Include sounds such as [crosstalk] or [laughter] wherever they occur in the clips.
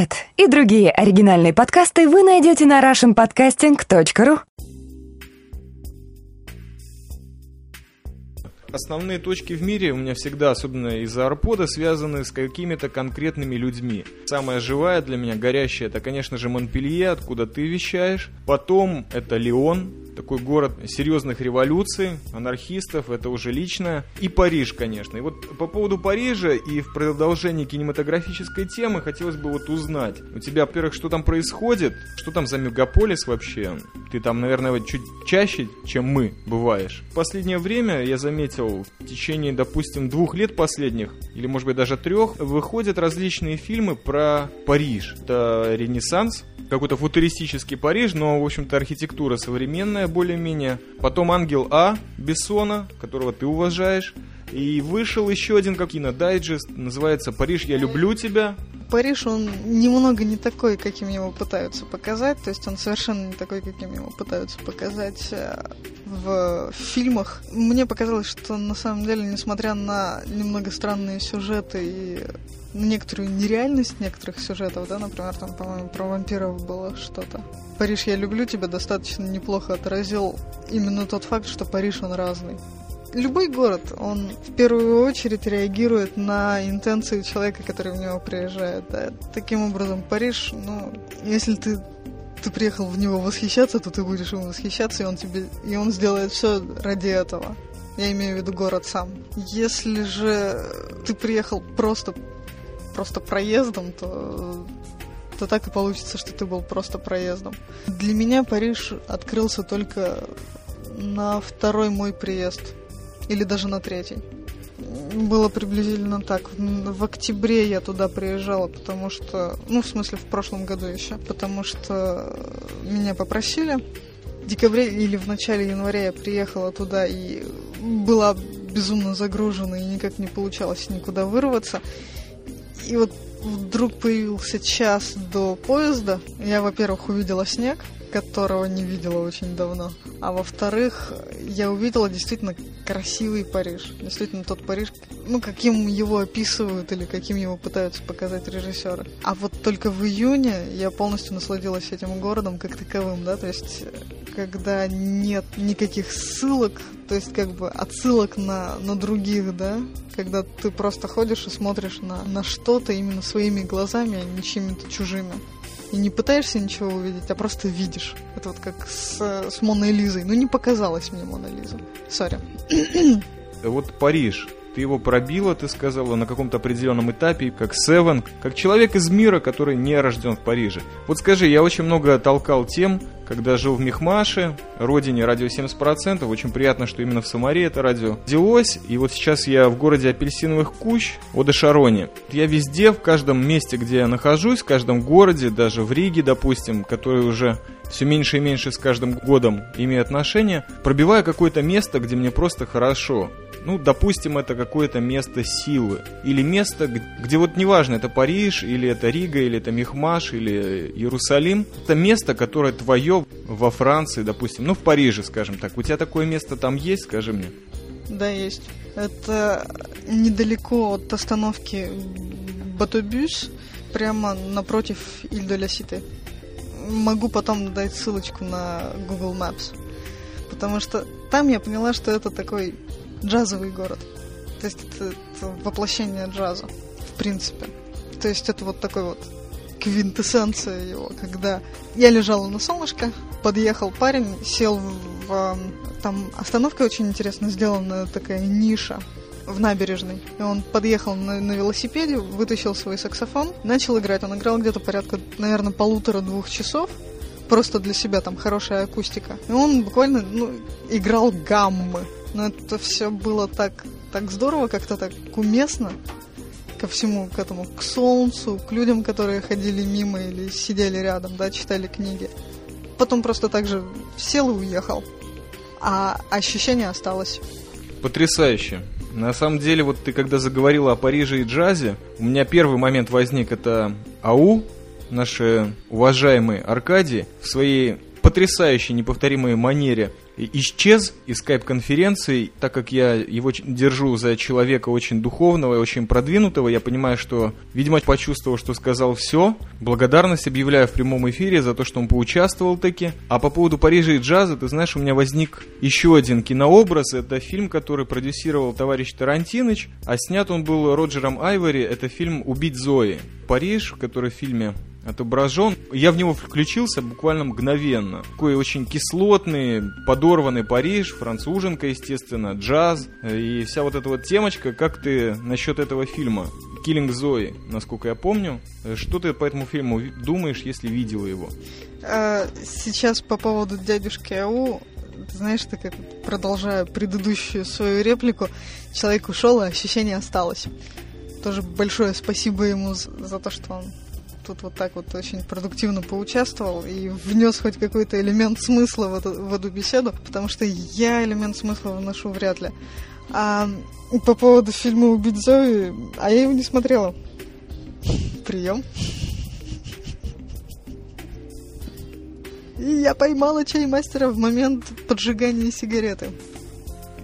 Этот и другие оригинальные подкасты вы найдете на russianpodcasting.ru Основные точки в мире у меня всегда, особенно из-за арпода, связаны с какими-то конкретными людьми. Самая живая для меня, горящая, это, конечно же, Монпелье, откуда ты вещаешь. Потом это Лион, такой город серьезных революций, анархистов, это уже личное. И Париж, конечно. И вот по поводу Парижа и в продолжении кинематографической темы хотелось бы вот узнать. У тебя, во-первых, что там происходит? Что там за мегаполис вообще? Ты там, наверное, чуть чаще, чем мы, бываешь. В последнее время я заметил, в течение, допустим, двух лет последних, или, может быть, даже трех, выходят различные фильмы про Париж. Это Ренессанс, какой-то футуристический Париж, но, в общем-то, архитектура современная более-менее. Потом «Ангел А» Бессона, которого ты уважаешь. И вышел еще один как кинодайджест, называется «Париж, я люблю тебя». Париж, он немного не такой, каким его пытаются показать, то есть он совершенно не такой, каким его пытаются показать э, в фильмах. Мне показалось, что на самом деле, несмотря на немного странные сюжеты и некоторую нереальность некоторых сюжетов, да, например, там, по-моему, про вампиров было что-то. Париж, я люблю тебя достаточно неплохо отразил именно тот факт, что Париж, он разный любой город, он в первую очередь реагирует на интенции человека, который в него приезжает. Да. Таким образом, Париж, ну, если ты ты приехал в него восхищаться, то ты будешь ему восхищаться, и он тебе и он сделает все ради этого. Я имею в виду город сам. Если же ты приехал просто просто проездом, то то так и получится, что ты был просто проездом. Для меня Париж открылся только на второй мой приезд или даже на третий. Было приблизительно так. В октябре я туда приезжала, потому что... Ну, в смысле, в прошлом году еще. Потому что меня попросили. В декабре или в начале января я приехала туда и была безумно загружена и никак не получалось никуда вырваться. И вот вдруг появился час до поезда. Я, во-первых, увидела снег, которого не видела очень давно. А во-вторых, я увидела действительно красивый Париж. Действительно тот Париж, ну, каким его описывают или каким его пытаются показать режиссеры. А вот только в июне я полностью насладилась этим городом как таковым, да, то есть когда нет никаких ссылок, то есть как бы отсылок на, на других, да, когда ты просто ходишь и смотришь на, на что-то именно своими глазами, а не чьими-то чужими и не пытаешься ничего увидеть, а просто видишь. Это вот как с, с Моной Лизой. Ну, не показалось мне Мона Лиза. Сори. Вот Париж. Ты его пробила, ты сказала, на каком-то определенном этапе, как Севен, как человек из мира, который не рожден в Париже. Вот скажи, я очень много толкал тем, когда жил в Мехмаше, родине радио 70%. Очень приятно, что именно в Самаре это радио делось. И вот сейчас я в городе Апельсиновых Кущ, Одешароне. Я везде, в каждом месте, где я нахожусь, в каждом городе, даже в Риге, допустим, который уже все меньше и меньше с каждым годом имею отношение, пробиваю какое-то место, где мне просто хорошо. Ну, допустим, это какое-то место силы. Или место, где вот неважно, это Париж, или это Рига, или это Мехмаш, или Иерусалим. Это место, которое твое во Франции, допустим, ну, в Париже, скажем так. У тебя такое место там есть, скажи мне? Да, есть. Это недалеко от остановки Батобюс, прямо напротив Иль-де-Ля-Сите. Могу потом дать ссылочку на Google Maps. Потому что там я поняла, что это такой джазовый город. То есть это, это воплощение джаза, в принципе. То есть это вот такой вот квинтэссенция его, когда я лежала на солнышке, подъехал парень, сел в... Там остановка очень интересно сделана, такая ниша в набережной. И он подъехал на, на велосипеде, вытащил свой саксофон, начал играть. Он играл где-то порядка, наверное, полутора-двух часов. Просто для себя там хорошая акустика. И он буквально ну, играл гаммы. Но это все было так, так здорово, как-то так уместно ко всему, к этому, к солнцу, к людям, которые ходили мимо или сидели рядом, да, читали книги. Потом просто так же сел и уехал. А ощущение осталось. Потрясающе. На самом деле, вот ты когда заговорила о Париже и джазе, у меня первый момент возник, это АУ, наши уважаемые Аркадии, в своей потрясающей, неповторимой манере исчез из скайп-конференции, так как я его держу за человека очень духовного и очень продвинутого, я понимаю, что, видимо, почувствовал, что сказал все. Благодарность объявляю в прямом эфире за то, что он поучаствовал таки. А по поводу Парижа и джаза, ты знаешь, у меня возник еще один кинообраз. Это фильм, который продюсировал товарищ Тарантиныч, а снят он был Роджером Айвори. Это фильм «Убить Зои». Париж, который в фильме отображен. Я в него включился буквально мгновенно. Такой очень кислотный, подорванный Париж, француженка, естественно, джаз и вся вот эта вот темочка. Как ты насчет этого фильма? Киллинг Зои, насколько я помню. Что ты по этому фильму думаешь, если видела его? А, сейчас по поводу дядюшки Ау, знаешь, так как продолжая предыдущую свою реплику, человек ушел, а ощущение осталось. Тоже большое спасибо ему за то, что он тут вот так вот очень продуктивно поучаствовал и внес хоть какой-то элемент смысла в эту, в эту беседу, потому что я элемент смысла вношу вряд ли. А по поводу фильма «Убить Зои», а я его не смотрела. Прием. И я поймала чаймастера в момент поджигания сигареты.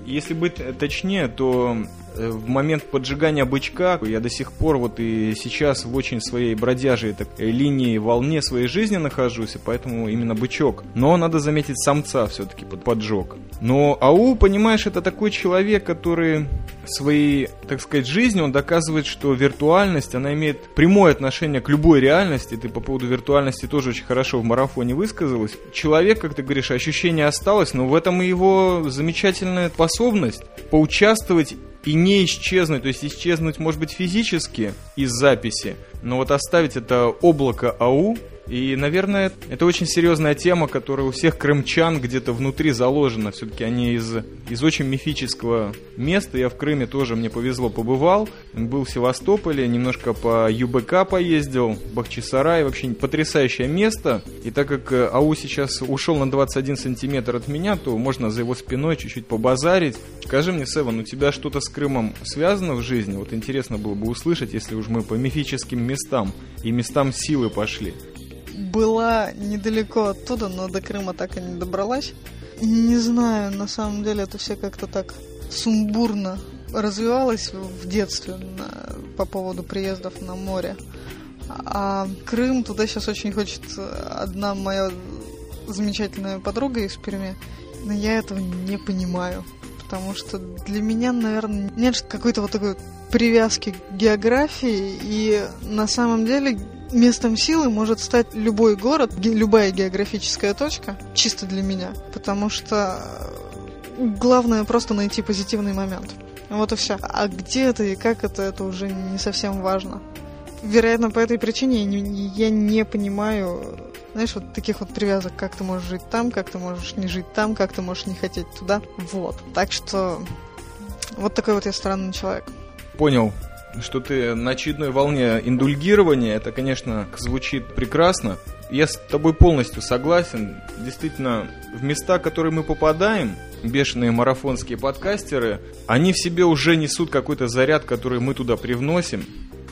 Если быть точнее, то Э, в момент поджигания бычка я до сих пор вот и сейчас в очень своей бродяжей так, э, линии, волне своей жизни нахожусь, и поэтому именно бычок. Но надо заметить самца все-таки под поджог. Но Ау, понимаешь, это такой человек, который своей, так сказать, жизнью он доказывает, что виртуальность, она имеет прямое отношение к любой реальности. Ты по поводу виртуальности тоже очень хорошо в марафоне высказалась. Человек, как ты говоришь, ощущение осталось, но в этом и его замечательная способность поучаствовать и не исчезнуть, то есть исчезнуть может быть физически из записи, но вот оставить это облако АУ и, наверное, это очень серьезная тема, которая у всех крымчан где-то внутри заложена. Все-таки они из, из очень мифического места. Я в Крыме тоже, мне повезло, побывал. Был в Севастополе, немножко по ЮБК поездил, Бахчисарай. Вообще потрясающее место. И так как э, АУ сейчас ушел на 21 сантиметр от меня, то можно за его спиной чуть-чуть побазарить. Скажи мне, Севан, у тебя что-то с Крымом связано в жизни? Вот интересно было бы услышать, если уж мы по мифическим местам и местам силы пошли была недалеко оттуда, но до Крыма так и не добралась. Не знаю, на самом деле это все как-то так сумбурно развивалось в детстве на, по поводу приездов на море. А Крым, туда сейчас очень хочет одна моя замечательная подруга из Перми, но я этого не понимаю. Потому что для меня, наверное, нет какой-то вот такой привязки к географии, и на самом деле местом силы может стать любой город, любая географическая точка, чисто для меня, потому что э, главное просто найти позитивный момент. Вот и все. А где это и как это, это уже не совсем важно. Вероятно, по этой причине я не, я не понимаю, знаешь, вот таких вот привязок, как ты можешь жить там, как ты можешь не жить там, как ты можешь не хотеть туда. Вот. Так что вот такой вот я странный человек. Понял что ты на очередной волне индульгирования, это, конечно, звучит прекрасно. Я с тобой полностью согласен. Действительно, в места, в которые мы попадаем, бешеные марафонские подкастеры, они в себе уже несут какой-то заряд, который мы туда привносим.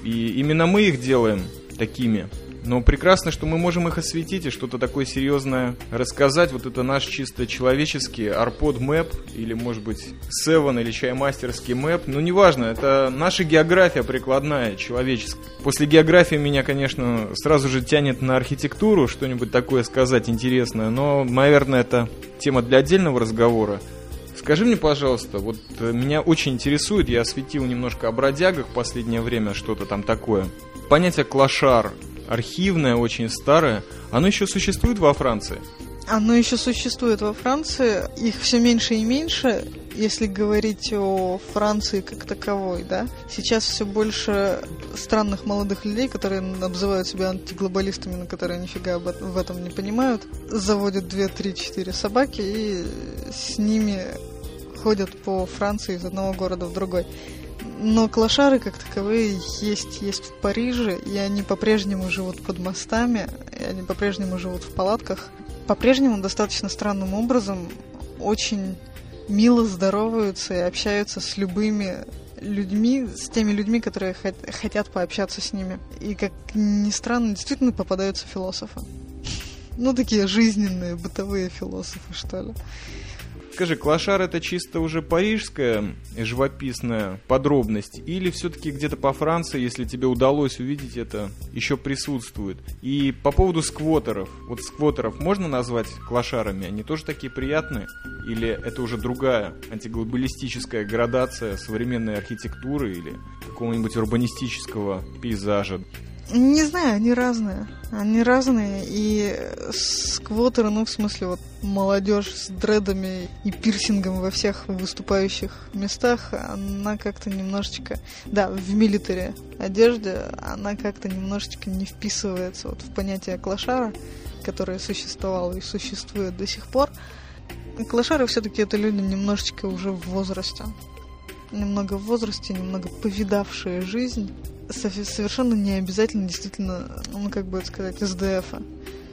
И именно мы их делаем такими. Но прекрасно, что мы можем их осветить и что-то такое серьезное рассказать. Вот это наш чисто человеческий арпод мэп, или, может быть, Севен или чаймастерский мэп. Ну, неважно, это наша география прикладная, человеческая. После географии меня, конечно, сразу же тянет на архитектуру, что-нибудь такое сказать интересное. Но, наверное, это тема для отдельного разговора. Скажи мне, пожалуйста, вот э, меня очень интересует, я осветил немножко о бродягах в последнее время, что-то там такое. Понятие клошар, архивное, очень старое, оно еще существует во Франции? Оно еще существует во Франции, их все меньше и меньше, если говорить о Франции как таковой, да. Сейчас все больше странных молодых людей, которые обзывают себя антиглобалистами, но которые нифига в этом не понимают, заводят 2, 3, 4 собаки и с ними ходят по Франции из одного города в другой. Но клошары как таковые есть, есть в Париже, и они по-прежнему живут под мостами, и они по-прежнему живут в палатках. По-прежнему достаточно странным образом очень мило здороваются и общаются с любыми людьми, с теми людьми, которые хотят пообщаться с ними. И, как ни странно, действительно попадаются философы. Ну, такие жизненные, бытовые философы, что ли. Скажи, клошар это чисто уже парижская живописная подробность, или все-таки где-то по Франции, если тебе удалось увидеть это, еще присутствует? И по поводу сквотеров, вот сквотеров можно назвать клошарами? Они тоже такие приятные? Или это уже другая антиглобалистическая градация современной архитектуры или какого-нибудь урбанистического пейзажа? Не знаю, они разные. Они разные, и сквотеры, ну, в смысле, вот молодежь с дредами и пирсингом во всех выступающих местах, она как-то немножечко, да, в милитаре одежде, она как-то немножечко не вписывается вот в понятие клашара, которое существовало и существует до сих пор. Клашары все-таки это люди немножечко уже в возрасте. Немного в возрасте, немного повидавшие жизнь совершенно не обязательно действительно, ну, как бы сказать, СДФ.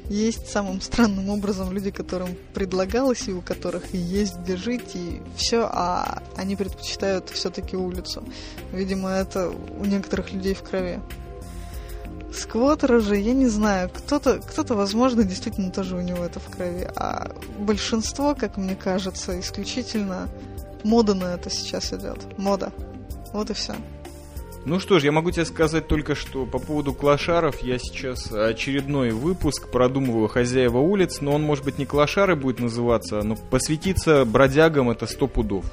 Есть самым странным образом люди, которым предлагалось, и у которых есть где жить, и все, а они предпочитают все-таки улицу. Видимо, это у некоторых людей в крови. Сквотера же, я не знаю, кто-то, кто-то, возможно, действительно тоже у него это в крови, а большинство, как мне кажется, исключительно мода на это сейчас идет. Мода. Вот и все. Ну что ж, я могу тебе сказать только, что по поводу клошаров я сейчас очередной выпуск продумываю «Хозяева улиц», но он, может быть, не клошары будет называться, но посвятиться бродягам это сто пудов.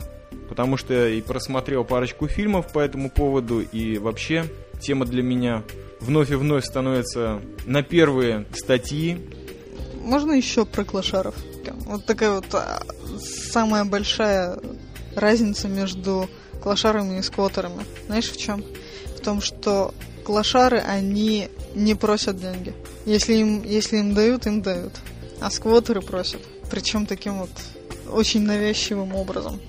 Потому что я и просмотрел парочку фильмов по этому поводу, и вообще тема для меня вновь и вновь становится на первые статьи. Можно еще про клошаров? Вот такая вот а, самая большая разница между клошарами и сквотерами. Знаешь в чем? В том, что клошары, они не просят деньги. Если им, если им дают, им дают. А сквотеры просят. Причем таким вот очень навязчивым образом.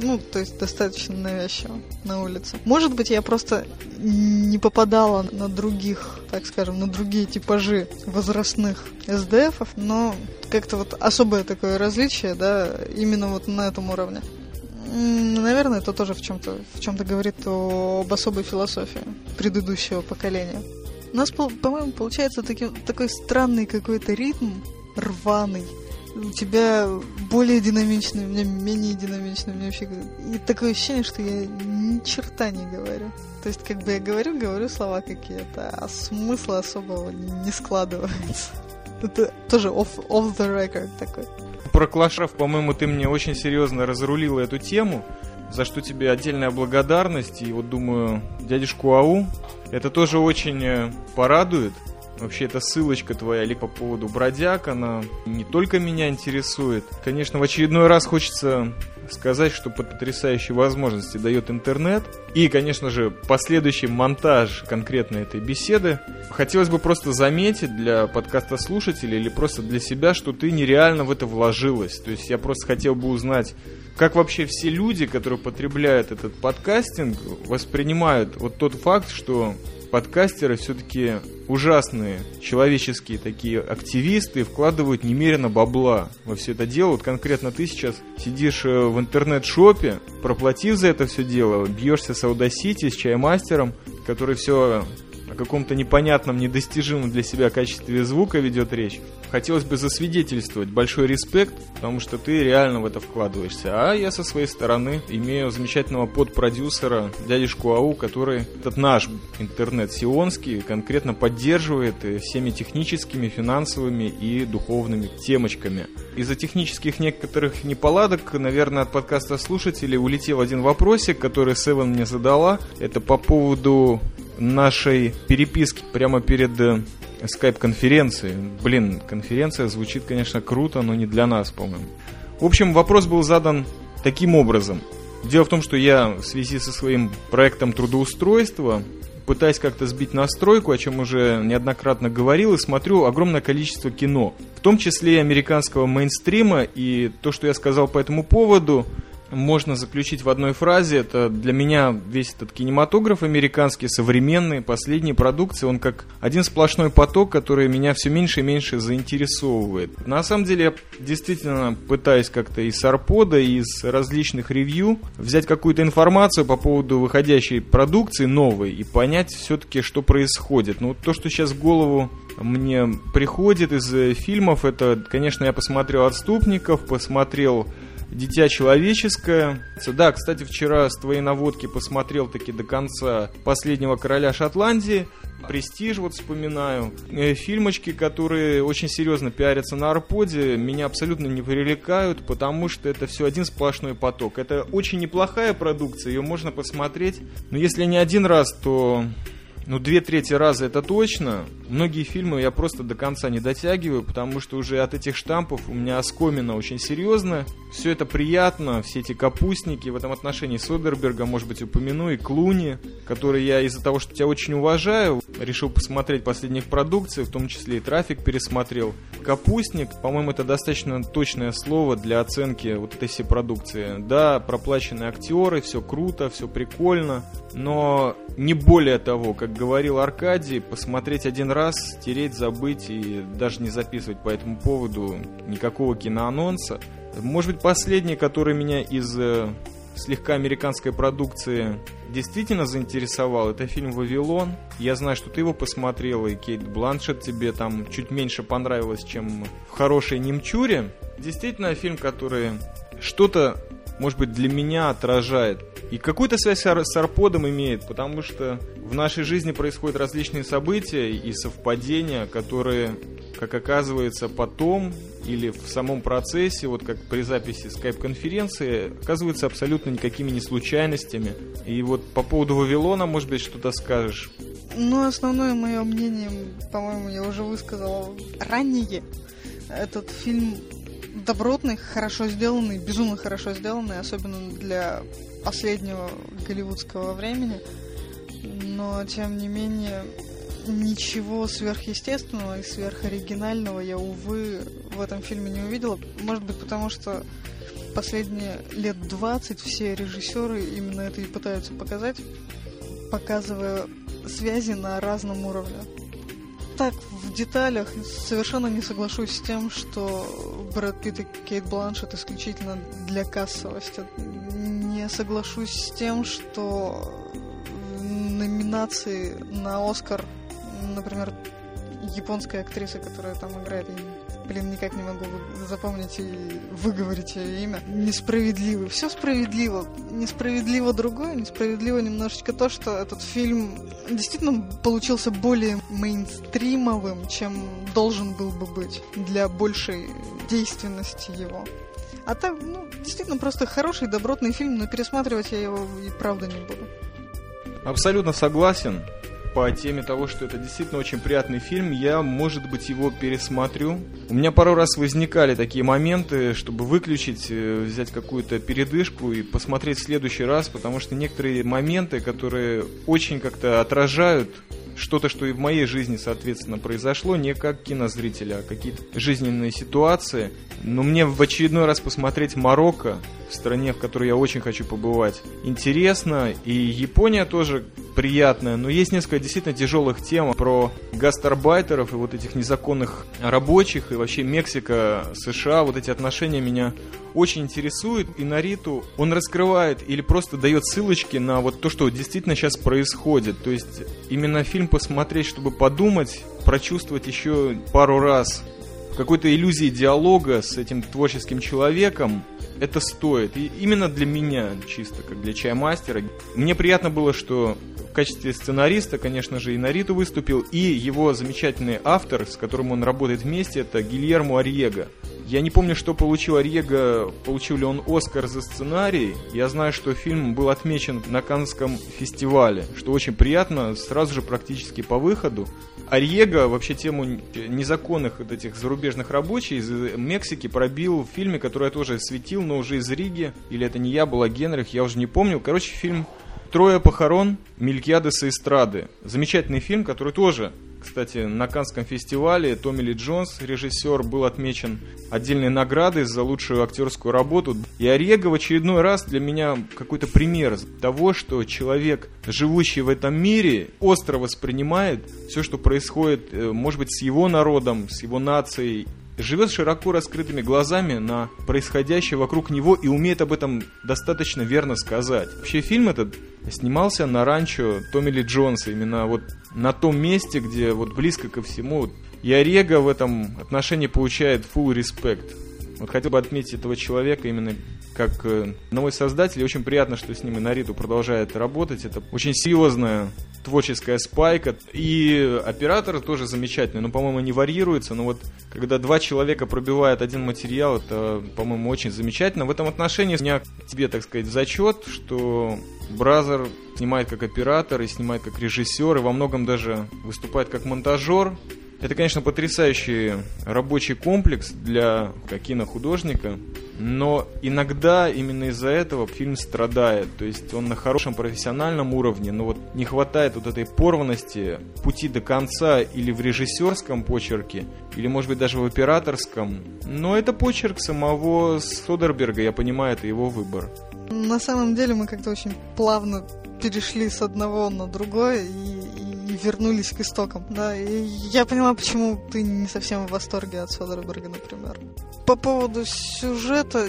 Ну, то есть достаточно навязчиво на улице. Может быть, я просто не попадала на других, так скажем, на другие типажи возрастных СДФов, но как-то вот особое такое различие, да, именно вот на этом уровне. Наверное, это тоже в чем-то в чем-то говорит об особой философии предыдущего поколения. У нас, по-моему, получается таки, такой странный какой-то ритм, рваный. У тебя более динамичный, у меня менее динамичный, у меня вообще... И такое ощущение, что я ни черта не говорю. То есть, как бы я говорю, говорю слова какие-то, а смысла особого не складывается. [laughs] Это тоже off, off the record такой про Клашев, по-моему, ты мне очень серьезно разрулила эту тему, за что тебе отдельная благодарность. И вот думаю, дядюшку Ау, это тоже очень э, порадует. Вообще, эта ссылочка твоя ли по поводу бродяг, она не только меня интересует. Конечно, в очередной раз хочется сказать, что под потрясающие возможности дает интернет. И, конечно же, последующий монтаж конкретно этой беседы. Хотелось бы просто заметить для подкаста слушателей или просто для себя, что ты нереально в это вложилась. То есть я просто хотел бы узнать, как вообще все люди, которые потребляют этот подкастинг, воспринимают вот тот факт, что подкастеры все-таки ужасные человеческие такие активисты, вкладывают немерено бабла во все это дело. Вот конкретно ты сейчас сидишь э, в интернет-шопе, проплатив за это все дело, бьешься с Audacity, с чаймастером, который все каком-то непонятном, недостижимом для себя качестве звука ведет речь. Хотелось бы засвидетельствовать большой респект, потому что ты реально в это вкладываешься. А я со своей стороны имею замечательного подпродюсера, дядюшку Ау, который этот наш интернет сионский конкретно поддерживает всеми техническими, финансовыми и духовными темочками. Из-за технических некоторых неполадок, наверное, от подкаста слушателей улетел один вопросик, который Севен мне задала. Это по поводу нашей переписки прямо перед э, скайп-конференцией. Блин, конференция звучит, конечно, круто, но не для нас, по-моему. В общем, вопрос был задан таким образом. Дело в том, что я в связи со своим проектом трудоустройства пытаясь как-то сбить настройку, о чем уже неоднократно говорил, и смотрю огромное количество кино, в том числе и американского мейнстрима, и то, что я сказал по этому поводу, можно заключить в одной фразе. Это для меня весь этот кинематограф американский, современный, последние продукции, он как один сплошной поток, который меня все меньше и меньше заинтересовывает. На самом деле я действительно пытаюсь как-то из Арпода, из различных ревью взять какую-то информацию по поводу выходящей продукции новой и понять все-таки, что происходит. Ну, то, что сейчас в голову мне приходит из фильмов, это, конечно, я посмотрел «Отступников», посмотрел Дитя человеческое. Да, кстати, вчера с твоей наводки посмотрел таки до конца «Последнего короля Шотландии». Престиж вот вспоминаю. Э, фильмочки, которые очень серьезно пиарятся на Арподе, меня абсолютно не привлекают, потому что это все один сплошной поток. Это очень неплохая продукция, ее можно посмотреть, но если не один раз, то ну, две трети раза это точно. Многие фильмы я просто до конца не дотягиваю, потому что уже от этих штампов у меня оскомина очень серьезная. Все это приятно, все эти капустники. В этом отношении Содерберга, может быть, упомяну, и Клуни, который я из-за того, что тебя очень уважаю, решил посмотреть последних продукций, в том числе и «Трафик» пересмотрел. Капустник, по-моему, это достаточно точное слово для оценки вот этой всей продукции. Да, проплаченные актеры, все круто, все прикольно, но не более того, как говорил Аркадий, посмотреть один раз, стереть, забыть и даже не записывать по этому поводу никакого киноанонса. Может быть, последний, который меня из э, слегка американской продукции действительно заинтересовал, это фильм «Вавилон». Я знаю, что ты его посмотрел, и Кейт Бланшет тебе там чуть меньше понравилось, чем в «Хорошей немчуре». Действительно, фильм, который что-то может быть, для меня отражает. И какую-то связь с Арподом имеет, потому что в нашей жизни происходят различные события и совпадения, которые, как оказывается, потом или в самом процессе, вот как при записи скайп-конференции, оказываются абсолютно никакими не случайностями. И вот по поводу Вавилона, может быть, что-то скажешь? Ну, основное мое мнение, по-моему, я уже высказала ранее. Этот фильм добротный, хорошо сделанный, безумно хорошо сделанный, особенно для последнего голливудского времени. Но, тем не менее, ничего сверхъестественного и сверхоригинального я, увы, в этом фильме не увидела. Может быть, потому что последние лет 20 все режиссеры именно это и пытаются показать, показывая связи на разном уровне так в деталях совершенно не соглашусь с тем, что Брэд Питт и Кейт Бланшет исключительно для кассовости. Не соглашусь с тем, что номинации на Оскар, например, японская актриса, которая там играет, блин, никак не могу запомнить и выговорить ее имя, несправедливы. Все справедливо. Несправедливо другое, несправедливо немножечко то, что этот фильм действительно получился более мейнстримовым, чем должен был бы быть для большей действенности его. А так, ну, действительно, просто хороший, добротный фильм, но пересматривать я его и правда не буду. Абсолютно согласен по теме того, что это действительно очень приятный фильм, я, может быть, его пересмотрю. У меня пару раз возникали такие моменты, чтобы выключить, э, взять какую-то передышку и посмотреть в следующий раз, потому что некоторые моменты, которые очень как-то отражают что-то, что и в моей жизни, соответственно, произошло, не как кинозрителя, а какие-то жизненные ситуации. Но мне в очередной раз посмотреть Марокко, в стране, в которой я очень хочу побывать, интересно. И Япония тоже приятная, но есть несколько действительно тяжелых тем про гастарбайтеров и вот этих незаконных рабочих, и вообще Мексика, США, вот эти отношения меня очень интересуют. И Нариту он раскрывает или просто дает ссылочки на вот то, что действительно сейчас происходит. То есть именно фильм посмотреть, чтобы подумать, прочувствовать еще пару раз какой-то иллюзии диалога с этим творческим человеком, это стоит. И именно для меня, чисто как для чаймастера. Мне приятно было, что в качестве сценариста, конечно же, и Нариту выступил, и его замечательный автор, с которым он работает вместе, это Гильермо Арьего. Я не помню, что получил Арьего, получил ли он Оскар за сценарий. Я знаю, что фильм был отмечен на Каннском фестивале, что очень приятно, сразу же практически по выходу. Арьего вообще тему незаконных вот этих зарубежных рабочих из Мексики пробил в фильме, который я тоже светил, но уже из Риги. Или это не я, была Генрих, я уже не помню. Короче, фильм «Трое похорон» Мелькиадеса Эстрады. Замечательный фильм, который тоже кстати, на Канском фестивале Томми Ли Джонс, режиссер, был отмечен отдельной наградой за лучшую актерскую работу. И Орега в очередной раз для меня какой-то пример того, что человек, живущий в этом мире, остро воспринимает все, что происходит, э, может быть, с его народом, с его нацией, живет широко раскрытыми глазами на происходящее вокруг него и умеет об этом достаточно верно сказать. Вообще фильм этот снимался на ранчо Томми Ли Джонса, именно вот на том месте, где вот близко ко всему. И Орега в этом отношении получает full respect. Вот хотел бы отметить этого человека именно как э, новый создатель. И очень приятно, что с ним и Нариту продолжает работать. Это очень серьезная творческая спайка. И оператор тоже замечательный. Но, по-моему, не варьируется. Но вот когда два человека пробивают один материал, это, по-моему, очень замечательно. В этом отношении у меня тебе, так сказать, зачет, что Бразер снимает как оператор и снимает как режиссер, и во многом даже выступает как монтажер. Это, конечно, потрясающий рабочий комплекс для кинохудожника, но иногда именно из-за этого фильм страдает. То есть он на хорошем профессиональном уровне, но вот не хватает вот этой порванности пути до конца или в режиссерском почерке, или, может быть, даже в операторском. Но это почерк самого Содерберга, я понимаю, это его выбор. На самом деле мы как-то очень плавно перешли с одного на другое и, вернулись к истокам. Да, и я поняла, почему ты не совсем в восторге от Содерберга, например. По поводу сюжета,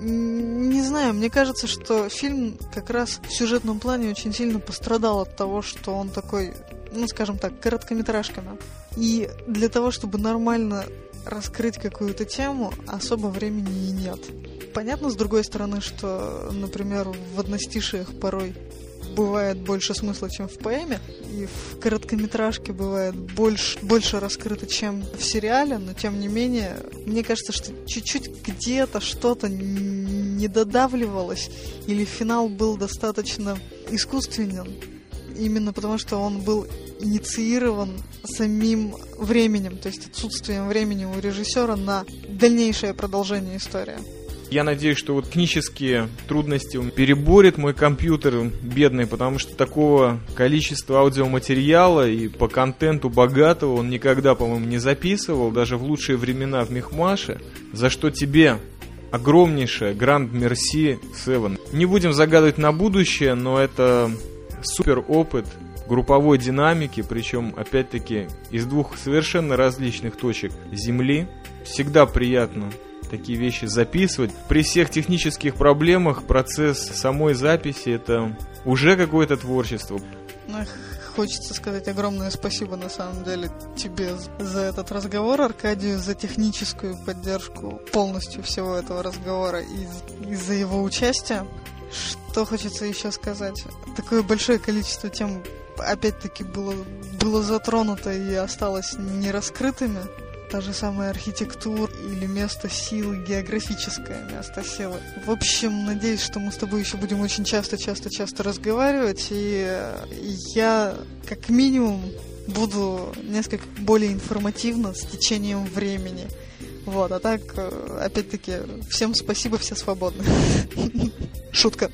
не знаю, мне кажется, что фильм как раз в сюжетном плане очень сильно пострадал от того, что он такой, ну, скажем так, короткометражками. И для того, чтобы нормально раскрыть какую-то тему, особо времени и нет. Понятно, с другой стороны, что, например, в одностишиях порой бывает больше смысла, чем в поэме, и в короткометражке бывает больше, больше раскрыто, чем в сериале, но тем не менее, мне кажется, что чуть-чуть где-то что-то не додавливалось, или финал был достаточно искусственен, именно потому что он был инициирован самим временем, то есть отсутствием времени у режиссера на дальнейшее продолжение истории. Я надеюсь, что вот технические трудности переборет мой компьютер бедный, потому что такого количества аудиоматериала и по контенту богатого он никогда, по-моему, не записывал, даже в лучшие времена в Мехмаше, за что тебе огромнейшее гранд мерси Севен. Не будем загадывать на будущее, но это супер опыт групповой динамики, причем, опять-таки, из двух совершенно различных точек Земли. Всегда приятно такие вещи записывать. При всех технических проблемах процесс самой записи это уже какое-то творчество. Хочется сказать огромное спасибо на самом деле тебе за этот разговор, Аркадию, за техническую поддержку полностью всего этого разговора и, и за его участие. Что хочется еще сказать? Такое большое количество тем опять-таки было, было затронуто и осталось нераскрытыми та же самая архитектура или место силы, географическое место силы. В общем, надеюсь, что мы с тобой еще будем очень часто-часто-часто разговаривать, и я как минимум буду несколько более информативно с течением времени. Вот, а так, опять-таки, всем спасибо, все свободны. [laughs] Шутка.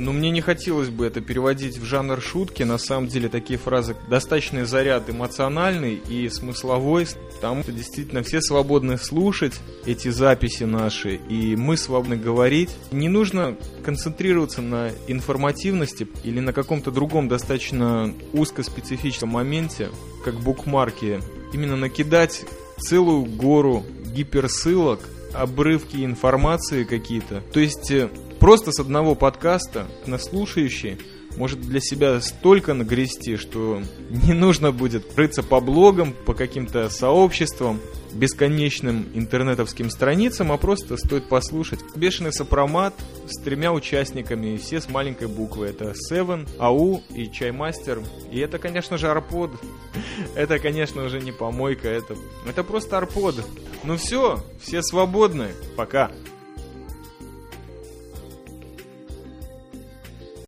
Ну, мне не хотелось бы это переводить в жанр шутки. На самом деле, такие фразы достаточный заряд эмоциональный и смысловой. Там действительно все свободны слушать эти записи наши, и мы свободны говорить. Не нужно концентрироваться на информативности или на каком-то другом достаточно узкоспецифическом моменте, как букмарки. Именно накидать целую гору гиперссылок, обрывки информации какие-то. То есть э, просто с одного подкаста на слушающий может для себя столько нагрести, что не нужно будет рыться по блогам, по каким-то сообществам, бесконечным интернетовским страницам, а просто стоит послушать. Бешеный сопромат с тремя участниками, все с маленькой буквы. Это Seven, АУ и Чаймастер. И это, конечно же, Арпод. [laughs] Это, конечно, уже не помойка, это, это просто Арпод. Ну все, все свободны. Пока.